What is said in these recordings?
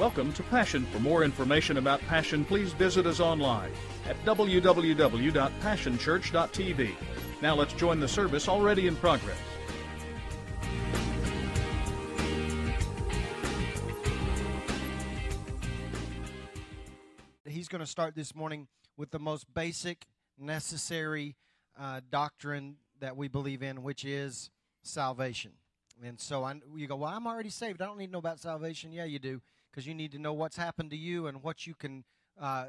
Welcome to Passion. For more information about Passion, please visit us online at www.passionchurch.tv. Now let's join the service already in progress. He's going to start this morning with the most basic, necessary uh, doctrine that we believe in, which is salvation. And so I, you go, well, I'm already saved. I don't need to know about salvation. Yeah, you do, because you need to know what's happened to you and what you can uh,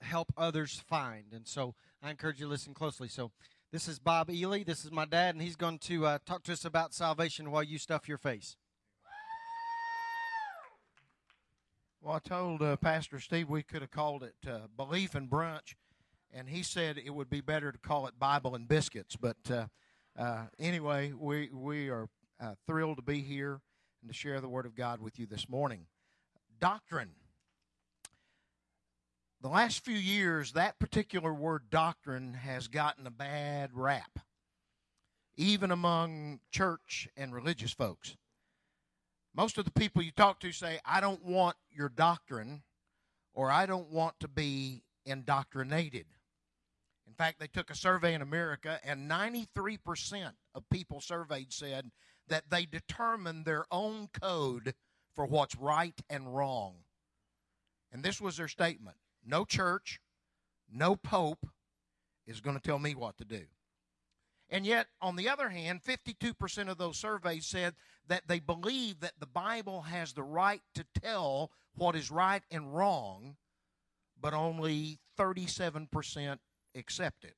help others find. And so I encourage you to listen closely. So this is Bob Ely. This is my dad, and he's going to uh, talk to us about salvation while you stuff your face. Well, I told uh, Pastor Steve we could have called it uh, Belief and Brunch, and he said it would be better to call it Bible and Biscuits. But uh, uh anyway, we, we are uh, thrilled to be here and to share the Word of God with you this morning. Doctrine. The last few years, that particular word doctrine has gotten a bad rap, even among church and religious folks. Most of the people you talk to say, I don't want your doctrine or I don't want to be indoctrinated. In fact, they took a survey in America, and 93% of people surveyed said that they determine their own code for what's right and wrong. And this was their statement no church, no pope is going to tell me what to do. And yet, on the other hand, 52% of those surveys said that they believe that the Bible has the right to tell what is right and wrong, but only 37% accept it.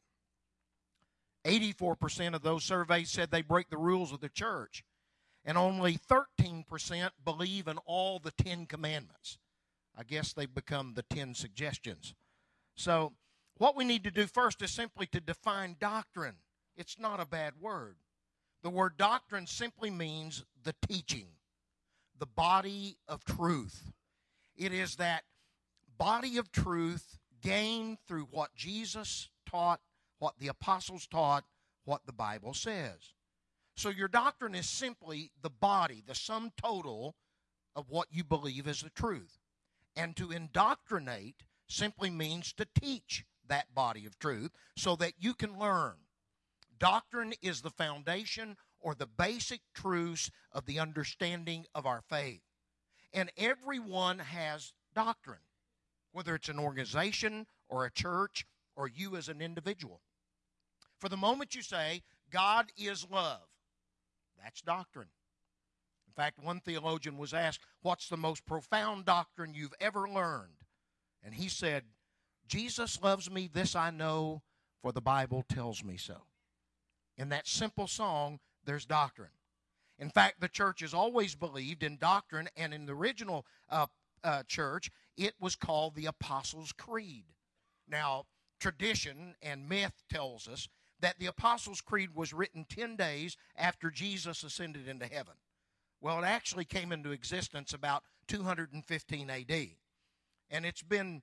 84% of those surveys said they break the rules of the church, and only 13% believe in all the Ten Commandments. I guess they've become the Ten Suggestions. So, what we need to do first is simply to define doctrine. It's not a bad word. The word doctrine simply means the teaching, the body of truth. It is that body of truth gained through what Jesus taught, what the apostles taught, what the Bible says. So your doctrine is simply the body, the sum total of what you believe is the truth. And to indoctrinate simply means to teach that body of truth so that you can learn. Doctrine is the foundation or the basic truths of the understanding of our faith. And everyone has doctrine, whether it's an organization or a church or you as an individual. For the moment you say, God is love, that's doctrine. In fact, one theologian was asked, What's the most profound doctrine you've ever learned? And he said, Jesus loves me, this I know, for the Bible tells me so. In that simple song, there's doctrine. In fact, the church has always believed in doctrine, and in the original uh, uh, church, it was called the Apostles' Creed. Now, tradition and myth tells us that the Apostles' Creed was written 10 days after Jesus ascended into heaven. Well, it actually came into existence about 215 AD. And it's been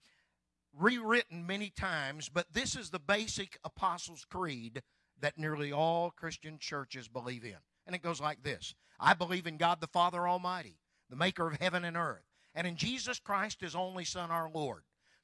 rewritten many times, but this is the basic Apostles' Creed that nearly all Christian churches believe in. And it goes like this I believe in God the Father Almighty, the maker of heaven and earth, and in Jesus Christ, his only Son, our Lord,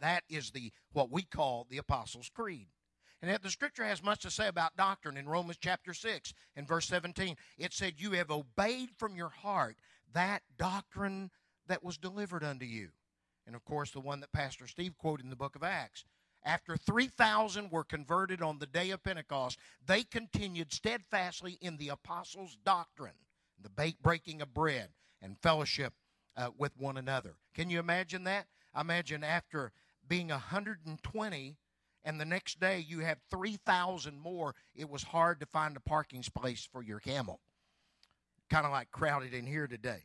That is the what we call the Apostles' Creed. And yet the scripture has much to say about doctrine in Romans chapter 6 and verse 17. It said, You have obeyed from your heart that doctrine that was delivered unto you. And of course, the one that Pastor Steve quoted in the book of Acts after 3,000 were converted on the day of Pentecost, they continued steadfastly in the apostles' doctrine, the breaking of bread, and fellowship uh, with one another. Can you imagine that? Imagine after being 120 and the next day you have 3,000 more, it was hard to find a parking space for your camel. Kind of like crowded in here today.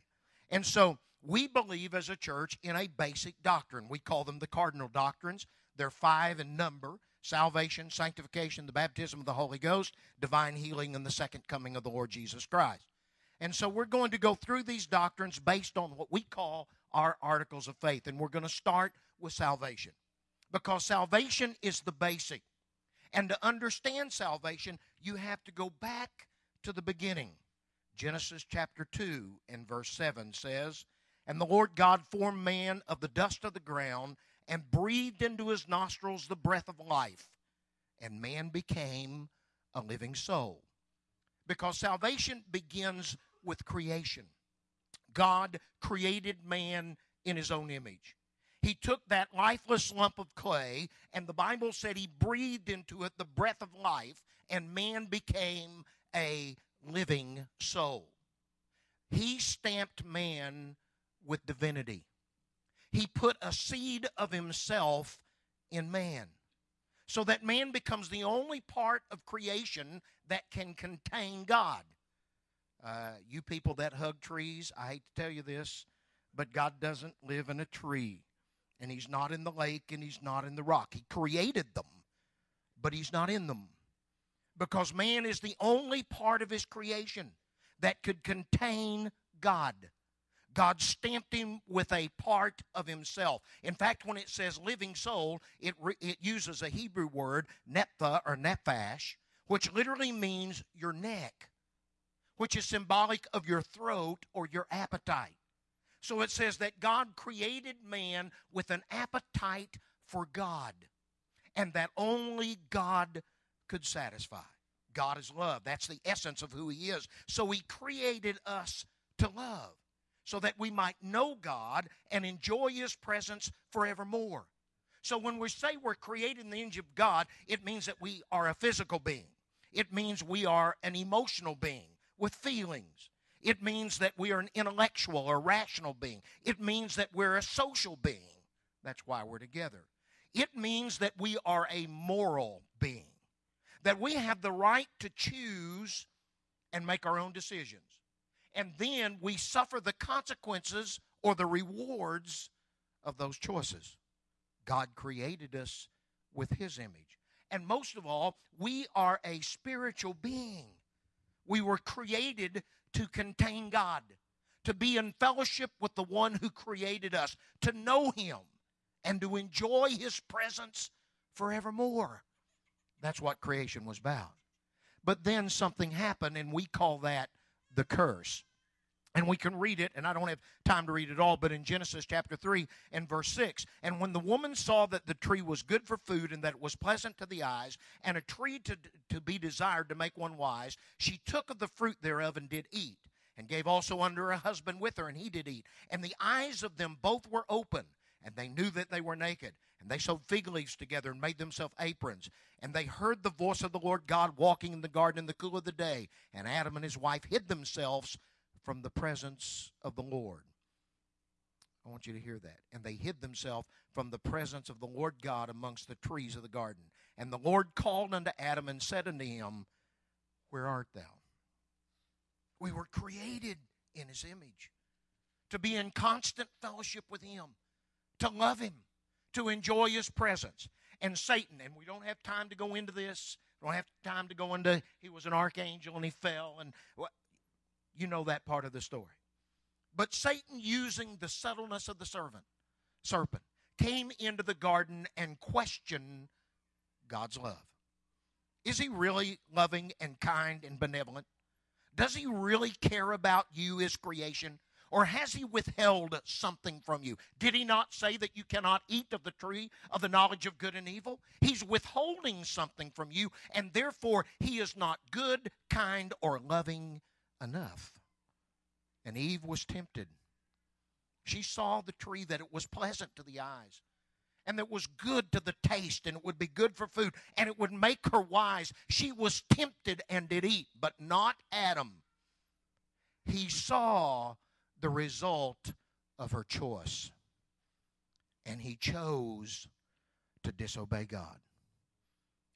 And so we believe as a church in a basic doctrine. We call them the cardinal doctrines. They're five in number salvation, sanctification, the baptism of the Holy Ghost, divine healing, and the second coming of the Lord Jesus Christ. And so we're going to go through these doctrines based on what we call our articles of faith. And we're going to start with salvation because salvation is the basic. And to understand salvation, you have to go back to the beginning. Genesis chapter 2 and verse 7 says, And the Lord God formed man of the dust of the ground and breathed into his nostrils the breath of life, and man became a living soul. Because salvation begins with creation. God created man in his own image. He took that lifeless lump of clay, and the Bible said he breathed into it the breath of life, and man became a living soul. He stamped man with divinity. He put a seed of himself in man so that man becomes the only part of creation that can contain God. Uh, you people that hug trees, I hate to tell you this, but God doesn't live in a tree. And He's not in the lake and He's not in the rock. He created them, but He's not in them. Because man is the only part of His creation that could contain God. God stamped him with a part of himself. In fact, when it says living soul, it, re, it uses a Hebrew word, nepha or nephash, which literally means your neck which is symbolic of your throat or your appetite. So it says that God created man with an appetite for God, and that only God could satisfy. God is love. That's the essence of who He is. So He created us to love so that we might know God and enjoy His presence forevermore. So when we say we're created in the image of God, it means that we are a physical being, it means we are an emotional being with feelings. It means that we are an intellectual or rational being. It means that we're a social being. That's why we're together. It means that we are a moral being, that we have the right to choose and make our own decisions. And then we suffer the consequences or the rewards of those choices. God created us with His image. And most of all, we are a spiritual being. We were created to contain God, to be in fellowship with the one who created us, to know Him, and to enjoy His presence forevermore. That's what creation was about. But then something happened, and we call that the curse. And we can read it, and I don't have time to read it all, but in Genesis chapter 3 and verse 6. And when the woman saw that the tree was good for food, and that it was pleasant to the eyes, and a tree to, to be desired to make one wise, she took of the fruit thereof and did eat, and gave also unto her husband with her, and he did eat. And the eyes of them both were open, and they knew that they were naked. And they sewed fig leaves together and made themselves aprons. And they heard the voice of the Lord God walking in the garden in the cool of the day. And Adam and his wife hid themselves from the presence of the Lord. I want you to hear that. And they hid themselves from the presence of the Lord God amongst the trees of the garden. And the Lord called unto Adam and said unto him, Where art thou? We were created in his image to be in constant fellowship with him, to love him, to enjoy his presence. And Satan, and we don't have time to go into this, we don't have time to go into he was an archangel and he fell and you know that part of the story. But Satan, using the subtleness of the servant, serpent, came into the garden and questioned God's love. Is he really loving and kind and benevolent? Does he really care about you, his creation? Or has he withheld something from you? Did he not say that you cannot eat of the tree of the knowledge of good and evil? He's withholding something from you, and therefore he is not good, kind, or loving enough. And Eve was tempted. She saw the tree that it was pleasant to the eyes and that was good to the taste and it would be good for food and it would make her wise. She was tempted and did eat, but not Adam. He saw the result of her choice and he chose to disobey God.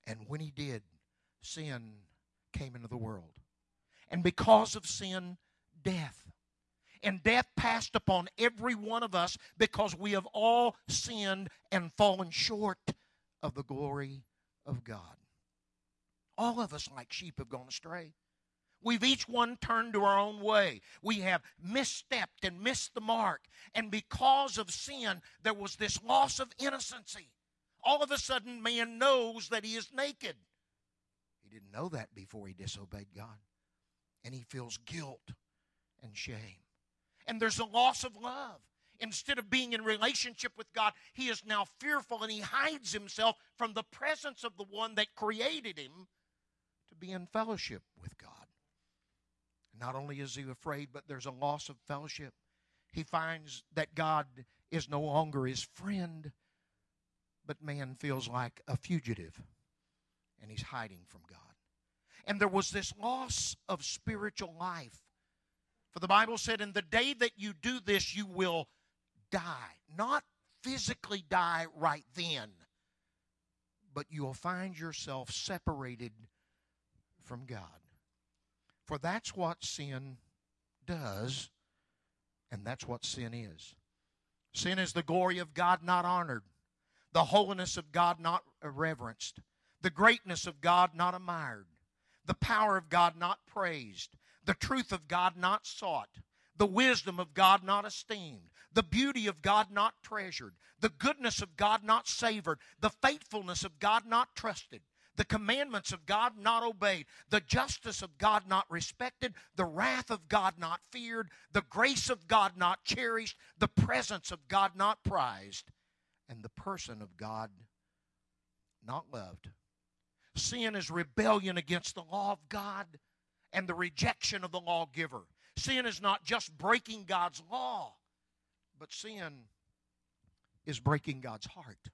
And when he did, sin came into the world. And because of sin, death. and death passed upon every one of us because we have all sinned and fallen short of the glory of God. All of us, like sheep, have gone astray. We've each one turned to our own way. We have misstepped and missed the mark. And because of sin, there was this loss of innocency. All of a sudden, man knows that he is naked. He didn't know that before he disobeyed God. And he feels guilt and shame. And there's a loss of love. Instead of being in relationship with God, he is now fearful and he hides himself from the presence of the one that created him to be in fellowship with God. Not only is he afraid, but there's a loss of fellowship. He finds that God is no longer his friend, but man feels like a fugitive and he's hiding from God. And there was this loss of spiritual life. For the Bible said, In the day that you do this, you will die. Not physically die right then, but you'll find yourself separated from God. For that's what sin does, and that's what sin is. Sin is the glory of God not honored, the holiness of God not reverenced, the greatness of God not admired, the power of God not praised, the truth of God not sought, the wisdom of God not esteemed, the beauty of God not treasured, the goodness of God not savored, the faithfulness of God not trusted the commandments of God not obeyed, the justice of God not respected, the wrath of God not feared, the grace of God not cherished, the presence of God not prized, and the person of God not loved. Sin is rebellion against the law of God and the rejection of the lawgiver. Sin is not just breaking God's law, but sin is breaking God's heart.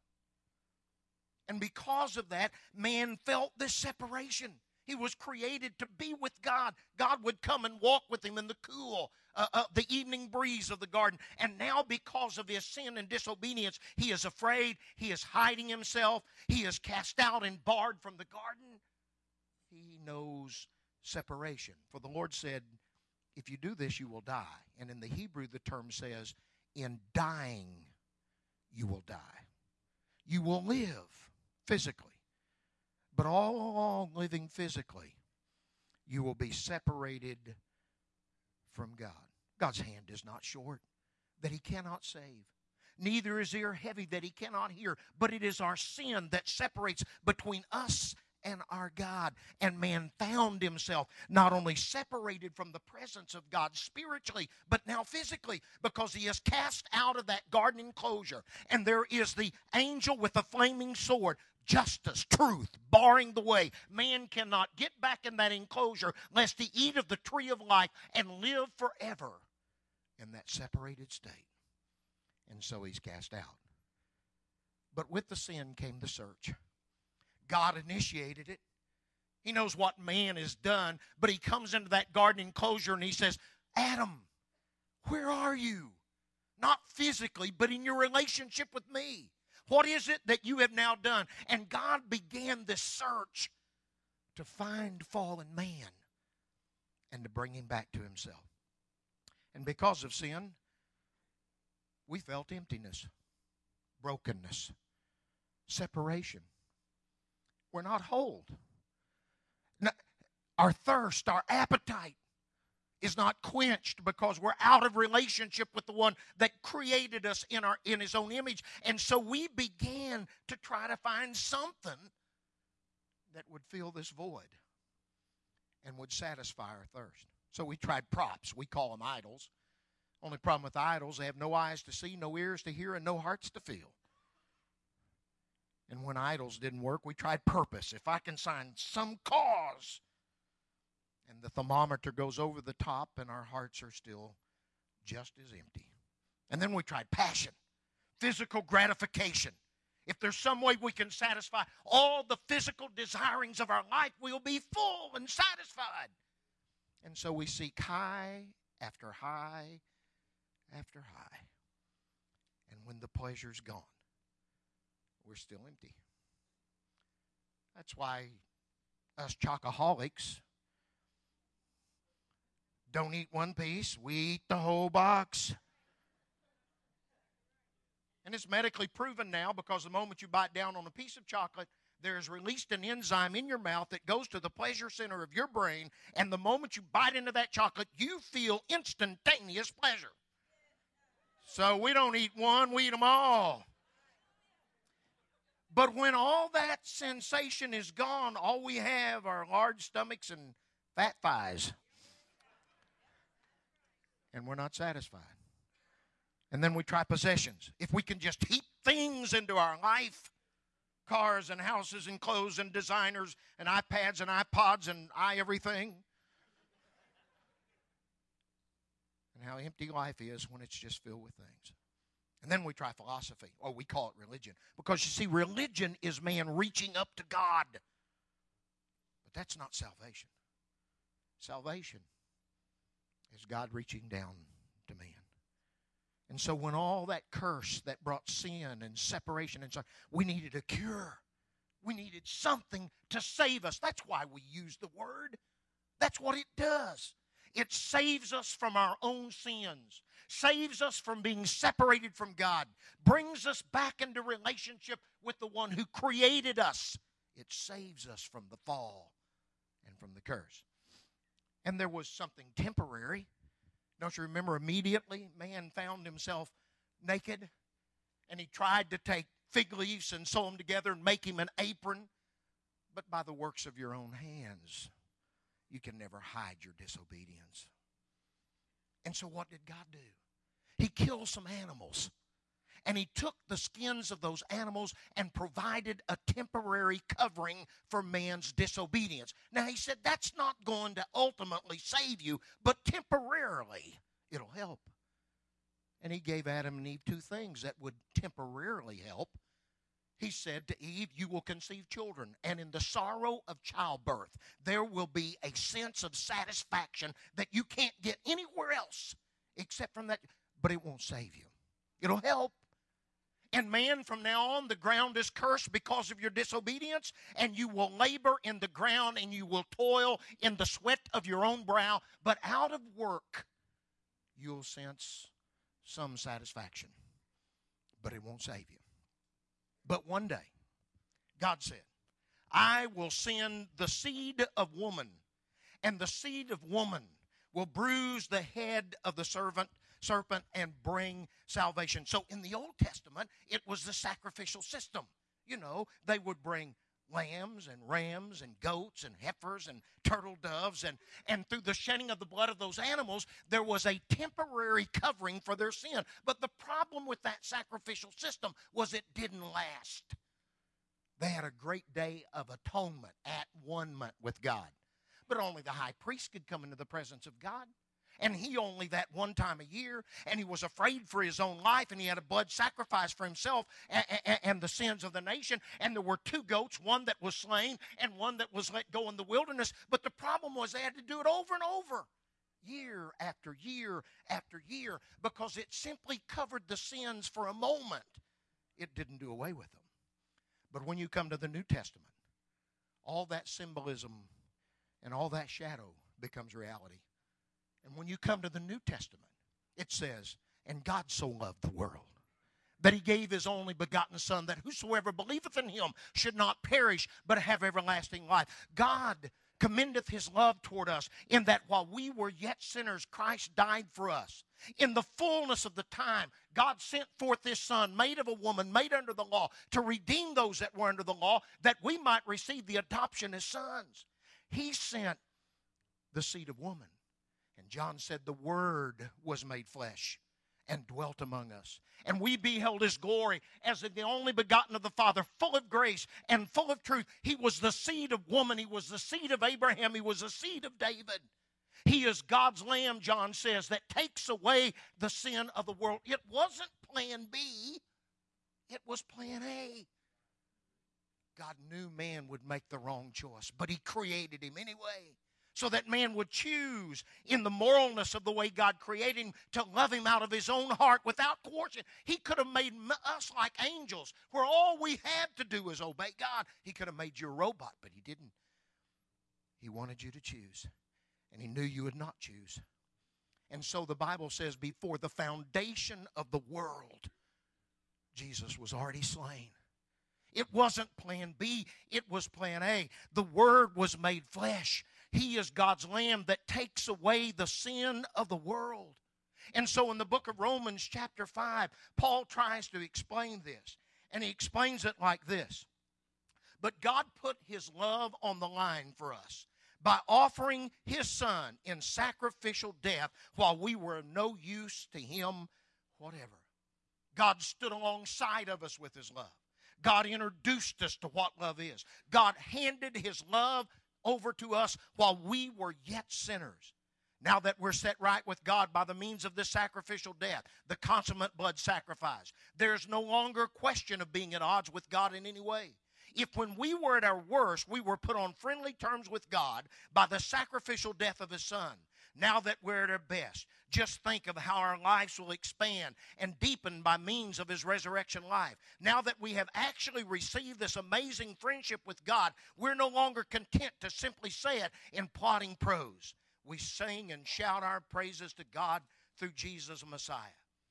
And because of that, man felt this separation. He was created to be with God. God would come and walk with him in the cool, uh, uh, the evening breeze of the garden. And now, because of his sin and disobedience, he is afraid. He is hiding himself. He is cast out and barred from the garden. He knows separation. For the Lord said, If you do this, you will die. And in the Hebrew, the term says, In dying, you will die. You will live physically. But all along living physically, you will be separated from God. God's hand is not short, that He cannot save. Neither is ear heavy that He cannot hear. But it is our sin that separates between us and our God. And man found himself not only separated from the presence of God spiritually, but now physically, because he is cast out of that garden enclosure. And there is the angel with a flaming sword justice, truth, barring the way. Man cannot get back in that enclosure lest he eat of the tree of life and live forever in that separated state. And so he's cast out. But with the sin came the search. God initiated it. He knows what man has done, but he comes into that garden enclosure and he says, Adam, where are you? Not physically, but in your relationship with me. What is it that you have now done? And God began this search to find fallen man and to bring him back to himself. And because of sin, we felt emptiness, brokenness, separation. We're not whole. Our thirst, our appetite is not quenched because we're out of relationship with the one that created us in our in his own image. And so we began to try to find something that would fill this void and would satisfy our thirst. So we tried props. We call them idols. Only problem with idols they have no eyes to see no ears to hear and no hearts to feel. And when idols didn't work we tried purpose. If i can find some cause and the thermometer goes over the top, and our hearts are still just as empty. And then we tried passion, physical gratification. If there's some way we can satisfy all the physical desirings of our life, we'll be full and satisfied. And so we seek high after high after high. And when the pleasure's gone, we're still empty. That's why us chocoholics Don't eat one piece, we eat the whole box. And it's medically proven now because the moment you bite down on a piece of chocolate, there is released an enzyme in your mouth that goes to the pleasure center of your brain. And the moment you bite into that chocolate, you feel instantaneous pleasure. So we don't eat one, we eat them all. But when all that sensation is gone, all we have are large stomachs and fat thighs. And we're not satisfied. And then we try possessions. If we can just heap things into our life cars and houses and clothes and designers and iPads and iPods and i everything. And how empty life is when it's just filled with things. And then we try philosophy, or we call it religion. Because you see, religion is man reaching up to God. But that's not salvation. Salvation is God reaching down to man. And so when all that curse that brought sin and separation and so we needed a cure. We needed something to save us. That's why we use the word. That's what it does. It saves us from our own sins, saves us from being separated from God, brings us back into relationship with the one who created us. It saves us from the fall and from the curse. And there was something temporary don't you remember immediately man found himself naked and he tried to take fig leaves and sew them together and make him an apron? But by the works of your own hands, you can never hide your disobedience. And so, what did God do? He killed some animals and he took the skins of those animals and provided a temporary covering for man's disobedience. Now, he said that's not going to ultimately save you, but temporarily it'll help. And he gave Adam and Eve two things that would temporarily help. He said to Eve, You will conceive children, and in the sorrow of childbirth, there will be a sense of satisfaction that you can't get anywhere else except from that, but it won't save you. It'll help. And man, from now on, the ground is cursed because of your disobedience, and you will labor in the ground and you will toil in the sweat of your own brow. But out of work, you'll sense some satisfaction, but it won't save you. But one day, God said, I will send the seed of woman, and the seed of woman will bruise the head of the servant serpent and bring salvation. So in the Old Testament, it was the sacrificial system. You know, they would bring lambs and rams and goats and heifers and turtle doves. And and through the shedding of the blood of those animals there was a temporary covering for their sin. But the problem with that sacrificial system was it didn't last. They had a great day of atonement at one month with god. But only the high priest could come into the presence of god and he only that one time a year, and he was afraid for his own life, and he had a blood sacrifice for himself and, and, and, the sins of the nation. And there were two goats, one that was slain and one that was let go in the wilderness. But the problem was they had to do it over and over. Year after year after year, because it simply covered the sins for a moment. It didn't do away with them. But when you come to the New Testament, all that symbolism and all that shadow becomes reality. And when you come to the New Testament, it says, And God so loved the world that he gave his only begotten Son, that whosoever believeth in him should not perish, but have everlasting life. God commendeth his love toward us in that while we were yet sinners, Christ died for us. In the fullness of the time, God sent forth His Son, made of a woman, made under the law, to redeem those that were under the law, that we might receive the adoption as sons. He sent the seed of woman John said, The Word was made flesh and dwelt among us. And we beheld his glory as the only begotten of the Father, full of grace and full of truth. He was the seed of woman, he was the seed of Abraham, he was the seed of David. He is God's Lamb, John says, that takes away the sin of the world. It wasn't plan B, it was plan A. God knew man would make the wrong choice, but he created him anyway so that man would choose in the moralness of the way God created him to love him out of his own heart without coercion. He could have made us like angels, where all we had to do was obey God. He could have made you a robot, but he didn't. He wanted you to choose, and he knew you would not choose. And so the Bible says, before the foundation of the world, Jesus was already slain. It wasn't plan B, it was plan A. The Word was made flesh. He is God's Lamb that takes away the sin of the world. And so in the book of Romans, chapter 5, Paul tries to explain this. And he explains it like this But God put his love on the line for us by offering his son in sacrificial death while we were of no use to him whatever. God stood alongside of us with his love. God introduced us to what love is. God handed his love over to us while we were yet sinners. Now that we're set right with God by the means of this sacrificial death, the consummate blood sacrifice, there's no longer question of being at odds with God in any way. If when we were at our worst, we were put on friendly terms with God by the sacrificial death of His Son, now that we're at our best, just think of how our lives will expand and deepen by means of His resurrection life. Now that we have actually received this amazing friendship with God, we're no longer content to simply say it in plotting prose. We sing and shout our praises to God through Jesus Messiah.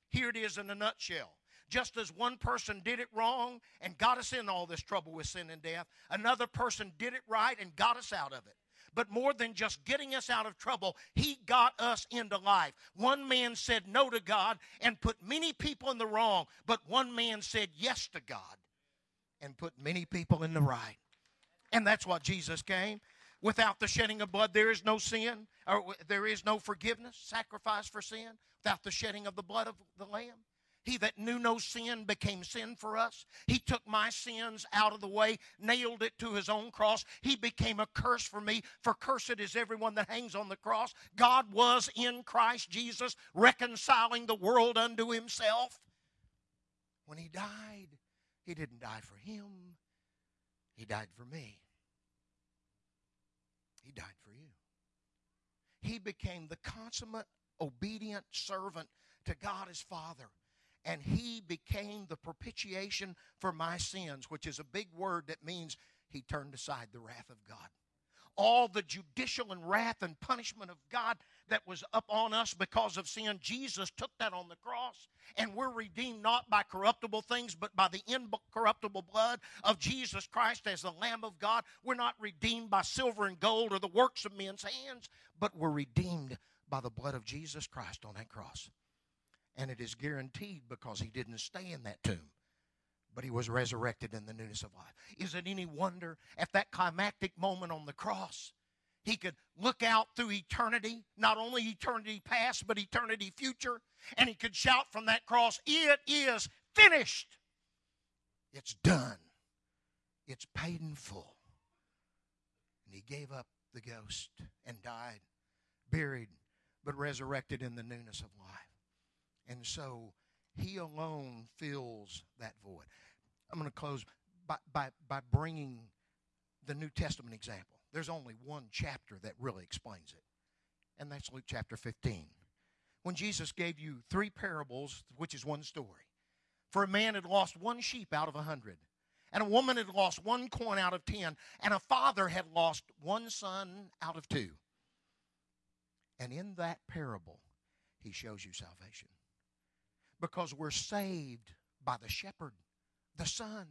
Here it is in a nutshell. Just as one person did it wrong and got us in all this trouble with sin and death, another person did it right and got us out of it. But more than just getting us out of trouble, he got us into life. One man said no to God and put many people in the wrong, but one man said yes to God and put many people in the right. And that's what Jesus came. Without the shedding of blood, there is no sin, or there is no forgiveness, sacrifice for sin. Without the shedding of the blood of the Lamb, he that knew no sin became sin for us. He took my sins out of the way, nailed it to his own cross. He became a curse for me, for cursed is everyone that hangs on the cross. God was in Christ Jesus, reconciling the world unto himself. When he died, he didn't die for him, he died for me. He died for you. He became the consummate, obedient servant to God his Father and he became the propitiation for my sins, which is a big word that means he turned aside the wrath of God. All the judicial and wrath and punishment of God that was up on us because of sin, Jesus took that on the cross. And we're redeemed not by corruptible things, but by the incorruptible blood of Jesus Christ as the Lamb of God. We're not redeemed by silver and gold or the works of men's hands, but we're redeemed by the blood of Jesus Christ on that cross and it is guaranteed because he didn't stay in that tomb but he was resurrected in the newness of life. Is it any wonder at that climactic moment on the cross, he could look out through eternity, not only eternity past, but eternity future, and he could shout from that cross, It is finished. It's done. It's paid in full. And he gave up the ghost and died, buried, but resurrected in the newness of life. And so he alone fills that void. I'm going to close by, by, by bringing the New Testament example. There's only one chapter that really explains it, and that's Luke chapter 15. When Jesus gave you three parables, which is one story. For a man had lost one sheep out of a hundred, and a woman had lost one coin out of ten, and a father had lost one son out of two. And in that parable, he shows you salvation because we're saved by the shepherd, the Son.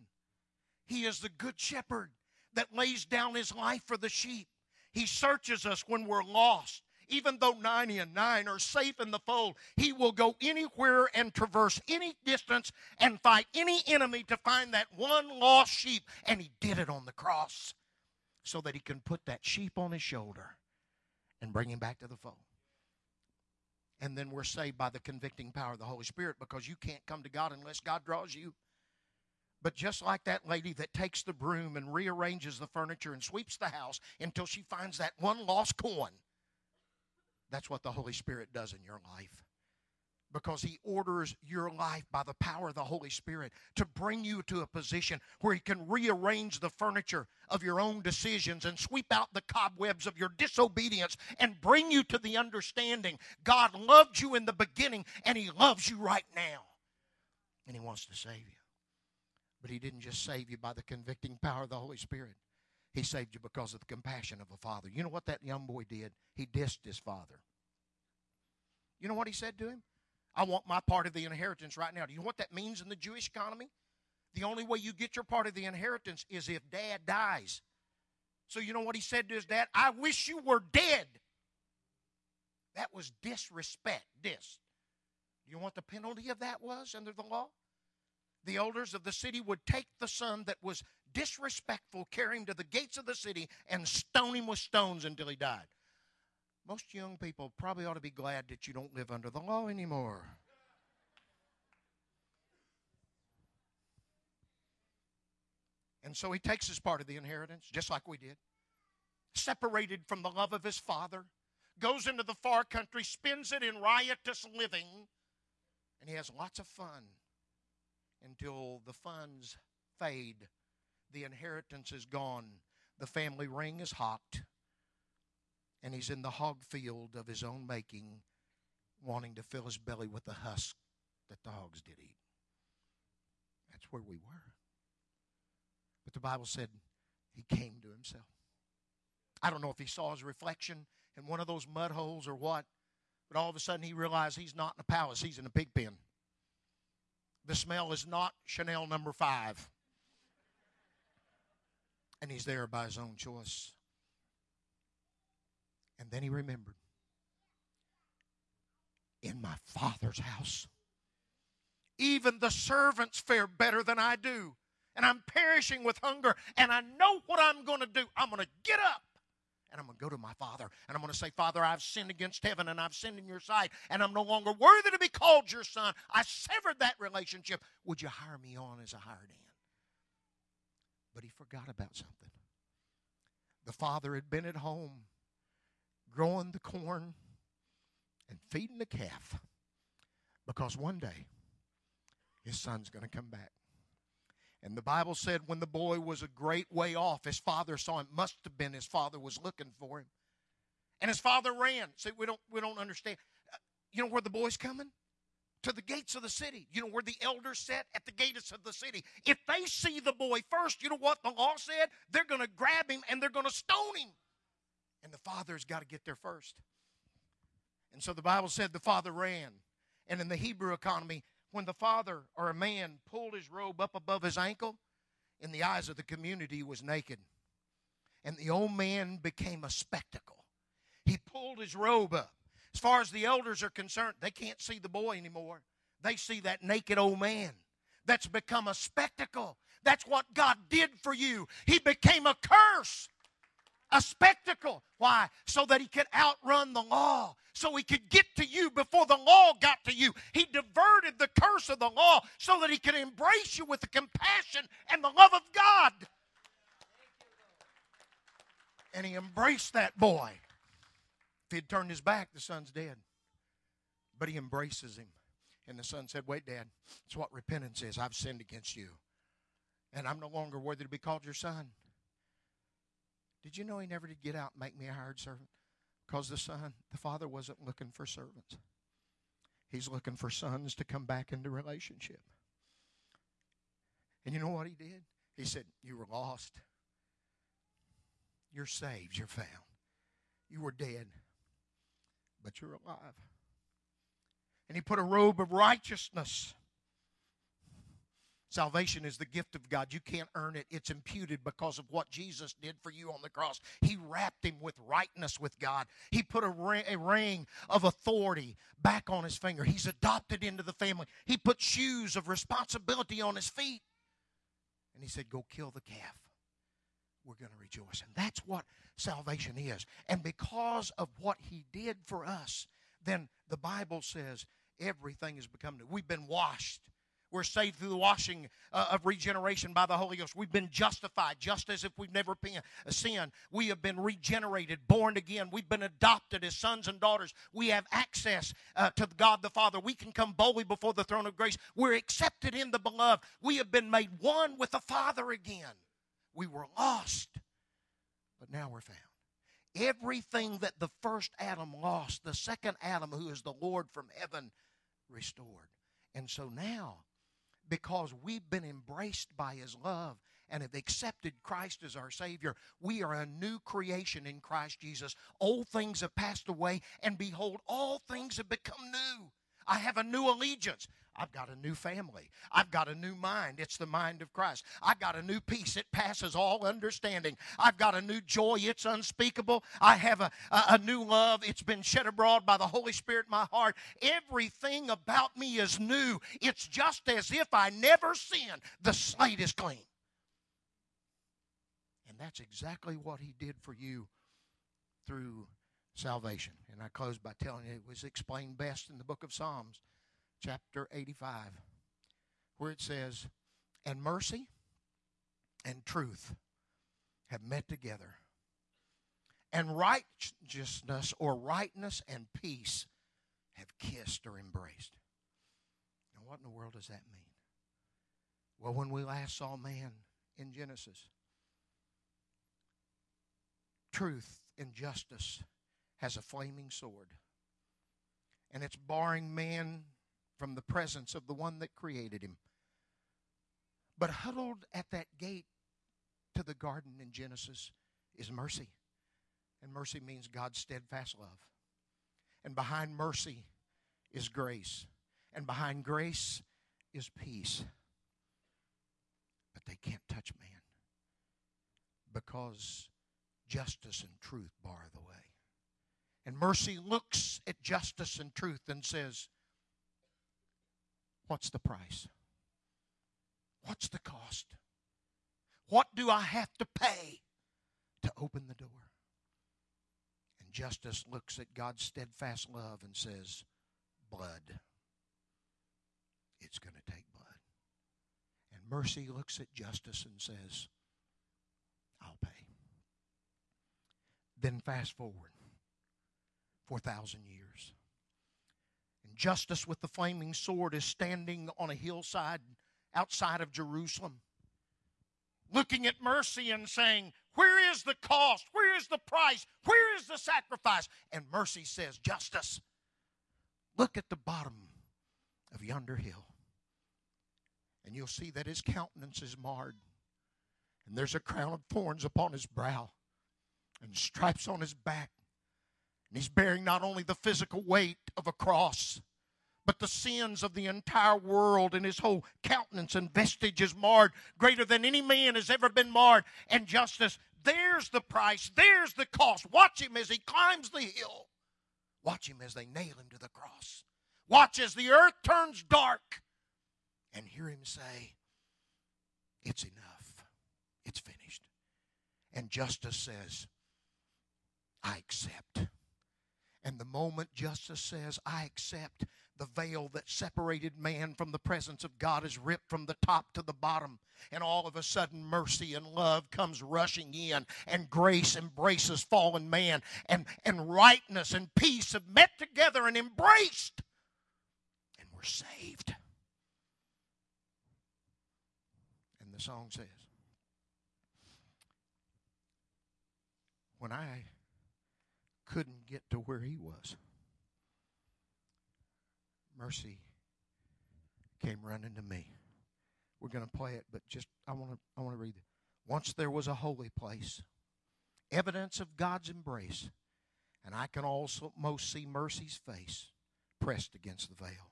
He is the good shepherd that lays down his life for the sheep. He searches us when we're lost. Even though 90 and 9 are safe in the fold, he will go anywhere and traverse any distance and fight any enemy to find that one lost sheep. And he did it on the cross so that he can put that sheep on his shoulder and bring him back to the fold and then we're saved by the convicting power of the Holy Spirit because you can't come to God unless God draws you. But just like that lady that takes the broom and rearranges the furniture and sweeps the house until she finds that one lost coin, that's what the Holy Spirit does in your life because he orders your life by the power of the Holy Spirit to bring you to a position where he can rearrange the furniture of your own decisions and sweep out the cobwebs of your disobedience and bring you to the understanding God loved you in the beginning and he loves you right now. And he wants to save you. But he didn't just save you by the convicting power of the Holy Spirit. He saved you because of the compassion of a father. You know what that young boy did? He dissed his father. You know what he said to him? I want my part of the inheritance right now. Do you know what that means in the Jewish economy? The only way you get your part of the inheritance is if dad dies. So you know what he said to his dad? I wish you were dead. That was disrespect. Dis. Do you know what the penalty of that was under the law? The elders of the city would take the son that was disrespectful, carry him to the gates of the city, and stone him with stones until he died. Most young people probably ought to be glad that you don't live under the law anymore. And so he takes his part of the inheritance, just like we did. Separated from the love of his father, goes into the far country, spends it in riotous living, and he has lots of fun until the funds fade. The inheritance is gone. The family ring is hot. And he's in the hog field of his own making, wanting to fill his belly with the husk that the hogs did eat. That's where we were. But the Bible said he came to himself. I don't know if he saw his reflection in one of those mud holes or what, but all of a sudden he realized he's not in a palace, he's in a pig pen. The smell is not Chanel number five. And he's there by his own choice. And then he remembered in my father's house, even the servants fare better than I do and I'm perishing with hunger, and I know what I'm going to do. I'm going to get up and I'm going to go to my father and I'm going to say, Father, I've sinned against heaven and I've sinned in your sight, and I'm no longer worthy to be called your son. I severed that relationship. Would you hire me on as a hired hand? But he forgot about something. The father had been at home growing the corn and feeding the calf because one day his son's going to come back. And the Bible said when the boy was a great way off, his father saw him. Must have been his father was looking for him. And his father ran. See, we don't we don't understand. Uh, you know where the boy's coming? To the gates of the city. You know where the elders sat? At the gates of the city. If they see the boy first, you know what the law said? They're going to grab him and they're going to stone him. And the father's got to get there first. And so the Bible said the father ran. And in the Hebrew economy, when the father or a man pulled his robe up above his ankle, in the eyes of the community, he was naked. And the old man became a spectacle. He pulled his robe up. As far as the elders are concerned, they can't see the boy anymore. They see that naked old man that's become a spectacle. That's what God did for you. He became a curse a spectacle. Why? So that he could outrun the law, so he could get to you before the law got to you. He diverted the curse of the law so that he could embrace you with the compassion and the love of God. And he embraced that boy. If he'd turned his back, the son's dead. But he embraces him. And the son said, Wait, Dad, it's what repentance is. I've sinned against you. And I'm no longer worthy to be called your son. Did you know he never did get out and make me a hired servant? Because the son, the father wasn't looking for servants. He's looking for sons to come back into relationship. And you know what he did? He said, You were lost. You're saved. You're found. You were dead, but you're alive. And he put a robe of righteousness Salvation is the gift of God. You can't earn it. It's imputed because of what Jesus did for you on the cross. He wrapped him with rightness with God. He put a ring, of authority back on his finger. He's adopted into the family. He put shoes of responsibility on his feet. And he said, Go kill the calf. We're going to rejoice. And that's what salvation is. And because of what he did for us, then the Bible says everything has become new. We've been washed we're saved through the washing uh, of regeneration by the Holy Ghost. We've been justified just as if we've never been sinned. We have been regenerated, born again. We've been adopted as sons and daughters. We have access uh, to God the Father. We can come boldly before the throne of grace. We're accepted in the beloved. We have been made one with the Father again. We were lost, but now we're found. Everything that the first Adam lost, the second Adam, who is the Lord from heaven, restored. And so now because we've been embraced by His love and have accepted Christ as our Savior, we are a new creation in Christ Jesus. Old things have passed away, and behold, all things have become new. I have a new allegiance. I've got a new family. I've got a new mind. It's the mind of Christ. I've got a new peace. It passes all understanding. I've got a new joy. It's unspeakable. I have a, a, a, new love. It's been shed abroad by the Holy Spirit in my heart. Everything about me is new. It's just as if I never sinned. The slate is clean. And that's exactly what He did for you through salvation. And I close by telling you it was explained best in the book of Psalms chapter 85, where it says, And mercy and truth have met together, and righteousness or rightness and peace have kissed or embraced. Now, what in the world does that mean? Well, when we last saw man in Genesis, truth and justice has a flaming sword. And it's barring man from the presence of the one that created him. But huddled at that gate to the garden in Genesis is mercy. And mercy means God's steadfast love. And behind mercy is grace. And behind grace is peace. But they can't touch man because justice and truth bar the way. And mercy looks at justice and truth and says, What's the price? What's the cost? What do I have to pay to open the door? And justice looks at God's steadfast love and says, Blood. It's going to take blood. And mercy looks at justice and says, I'll pay. Then fast forward 4,000 years justice with the flaming sword is standing on a hillside outside of Jerusalem, looking at mercy and saying, Where is the cost? Where is the price? Where is the sacrifice? And mercy says, Justice. Look at the bottom of yonder hill, and you'll see that his countenance is marred, and there's a crown of thorns upon his brow, and stripes on his back. And he's bearing not only the physical weight of a cross, but the sins of the entire world and his whole countenance and vestige is marred greater than any man has ever been marred. And justice there's the price there's the cost. Watch him as he climbs the hill. Watch him as they nail him to the cross. Watch as the earth turns dark and hear him say it's enough. It's finished. And justice says i accept and the moment justice says i accept the veil that separated man from the presence of God is ripped from the top to the bottom. And all of a sudden, mercy and love comes rushing in, and grace embraces fallen man, and, and rightness and peace have met together and embraced, and we're saved. And the song says, When I couldn't get to where he was mercy came running to me. We're going to play it, but just I want to I want to read it. Once there was a holy place, evidence of God's embrace, and I can also most see mercy's face pressed against the veil.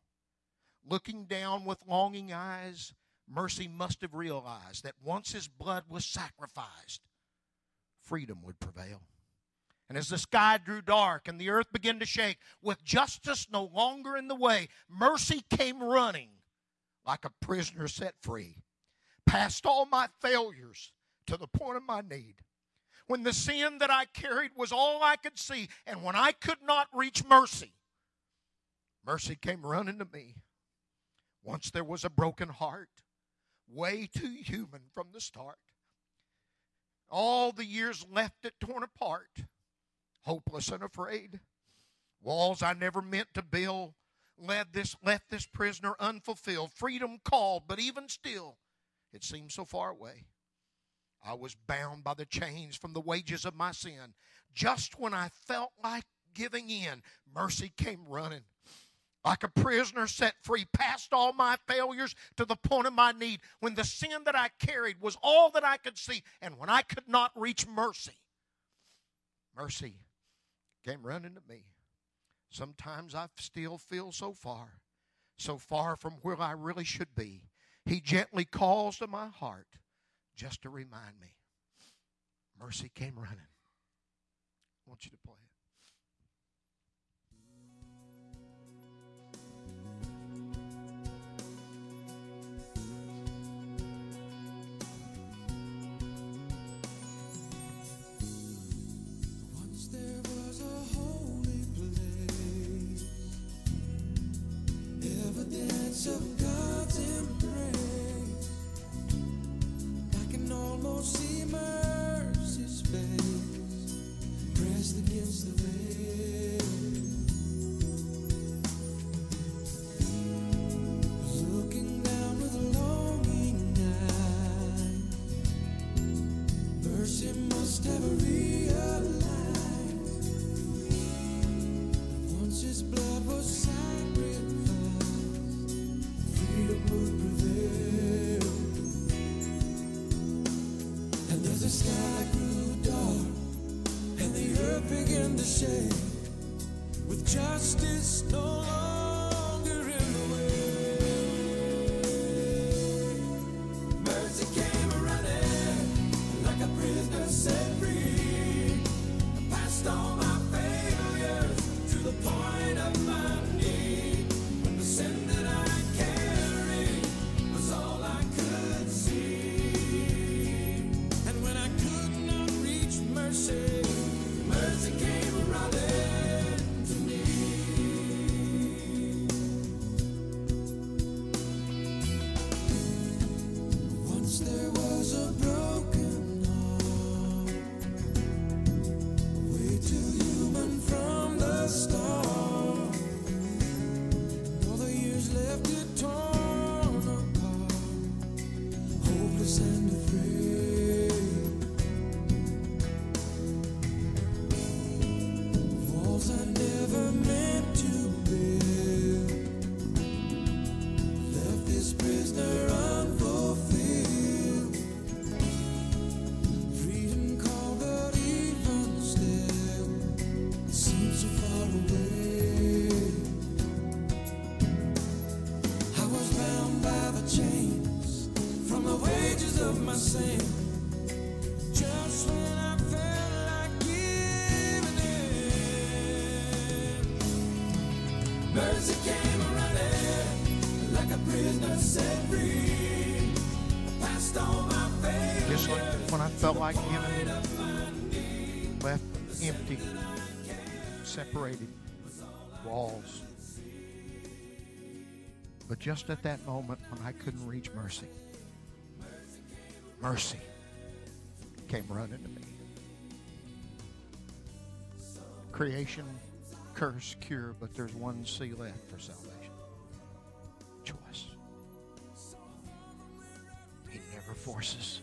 Looking down with longing eyes, mercy must have realized that once his blood was sacrificed, freedom would prevail. And as the sky grew dark and the earth began to shake, with justice no longer in the way, mercy came running like a prisoner set free, past all my failures to the point of my need. When the sin that I carried was all I could see, and when I could not reach mercy, mercy came running to me. Once there was a broken heart, way too human from the start. All the years left it torn apart hopeless and afraid. Walls I never meant to build led this, left this prisoner unfulfilled. Freedom called, but even still, it seemed so far away. I was bound by the chains from the wages of my sin. Just when I felt like giving in, mercy came running. like a prisoner set free, past all my failures to the point of my need, when the sin that I carried was all that I could see, and when I could not reach mercy, mercy came running to me. Sometimes I still feel so far, so far from where I really should be. He gently calls to my heart just to remind me. Mercy came running. I want you to play it. Just at that moment when I couldn't reach mercy, mercy came running to me. Creation, curse, cure, but there's one C left for salvation choice. He never forces.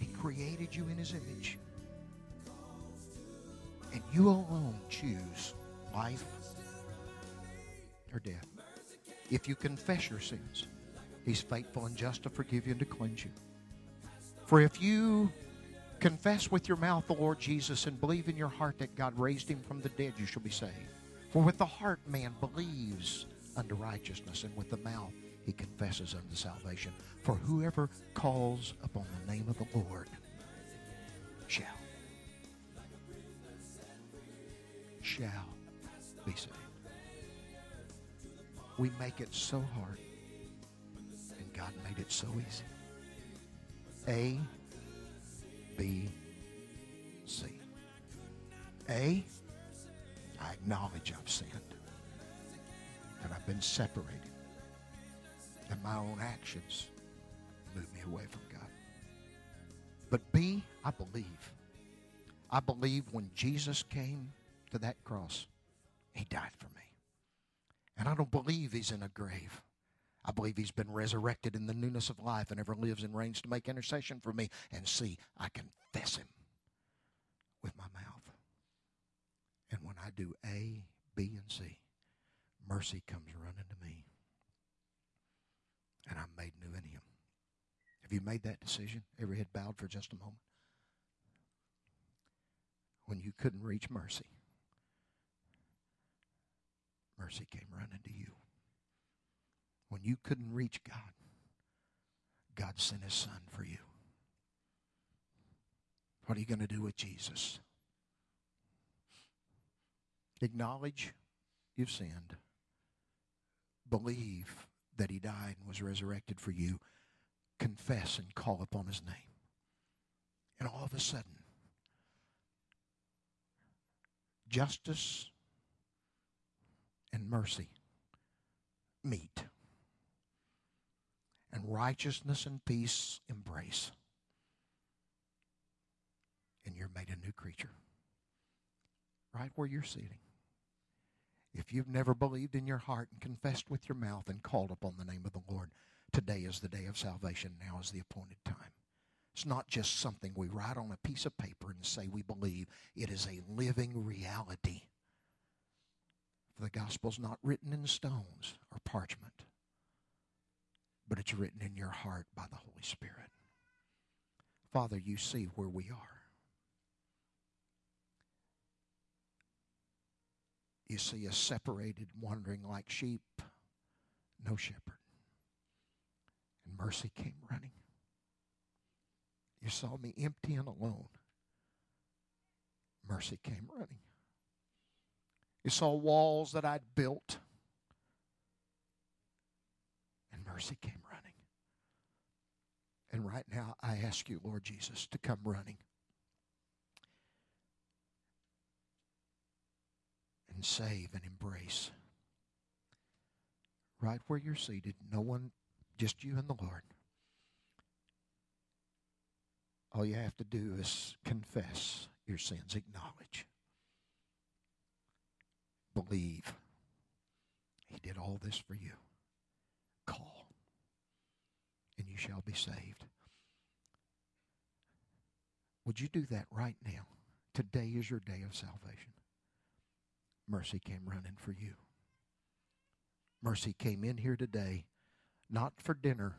He created you in His image. And you alone choose life or death. If you confess your sins, He's faithful and just to forgive you and to cleanse you. For if you confess with your mouth the Lord Jesus and believe in your heart that God raised him from the dead, you shall be saved. For with the heart man believes unto righteousness, and with the mouth he confesses unto salvation. For whoever calls upon the name of the Lord shall, shall We make it so hard, and God made it so easy. A, B, C. A, I acknowledge I've sinned, that I've been separated, and my own actions move me away from God. But B, I believe. I believe when Jesus came to that cross, he died for me. And I don't believe he's in a grave. I believe he's been resurrected in the newness of life and ever lives and reigns to make intercession for me. And see, I confess him with my mouth. And when I do A, B, and C, mercy comes running to me. And I'm made new in him. Have you made that decision? Every head bowed for just a moment? When you couldn't reach mercy, mercy came running to you. When you couldn't reach God, God sent his son for you. What are you going to do with Jesus? Acknowledge you've sinned. Believe that he died and was resurrected for you. Confess and call upon his name. And all of a sudden, justice and mercy meet. And righteousness and peace embrace. And you're made a new creature. Right where you're sitting. If you've never believed in your heart and confessed with your mouth and called upon the name of the Lord, today is the day of salvation. Now is the appointed time. It's not just something we write on a piece of paper and say we believe. It is a living reality. For the gospel's not written in stones or parchment, but it's written in your heart by the Holy Spirit. Father, you see where we are. You see us separated, wandering like sheep, no shepherd. And mercy came running. You saw me empty and alone. Mercy came running. You saw walls that I'd built, and mercy came running. And right now, I ask you, Lord Jesus, to come running. and save and embrace. Right where you're seated, no one, just you and the Lord. All you have to do is confess your sins, acknowledge, believe. He did all this for you. Call, and you shall be saved. Would you do that right now? Today is your day of salvation mercy came running for you. Mercy came in here today, not for dinner,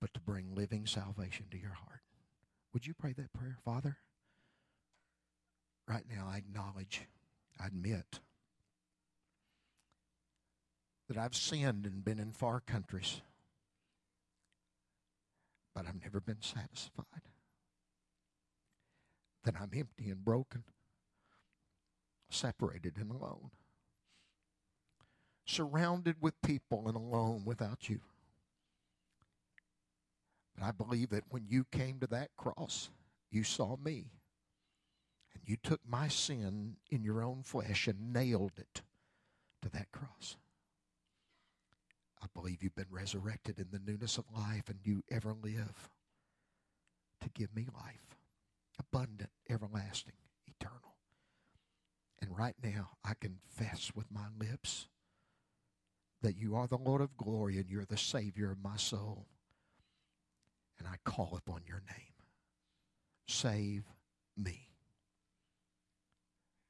but to bring living salvation to your heart. Would you pray that prayer, Father? Right now, I acknowledge, I admit that I've sinned and been in far countries, but I've never been satisfied. That I'm empty and broken separated and alone, surrounded with people and alone without you. But I believe that when you came to that cross, you saw me. And you took my sin in your own flesh and nailed it to that cross. I believe you've been resurrected in the newness of life and you ever live to give me life, abundant, everlasting, eternal. And right now, I confess with my lips that you are the Lord of glory and you're the Savior of my soul. And I call upon your name. Save me.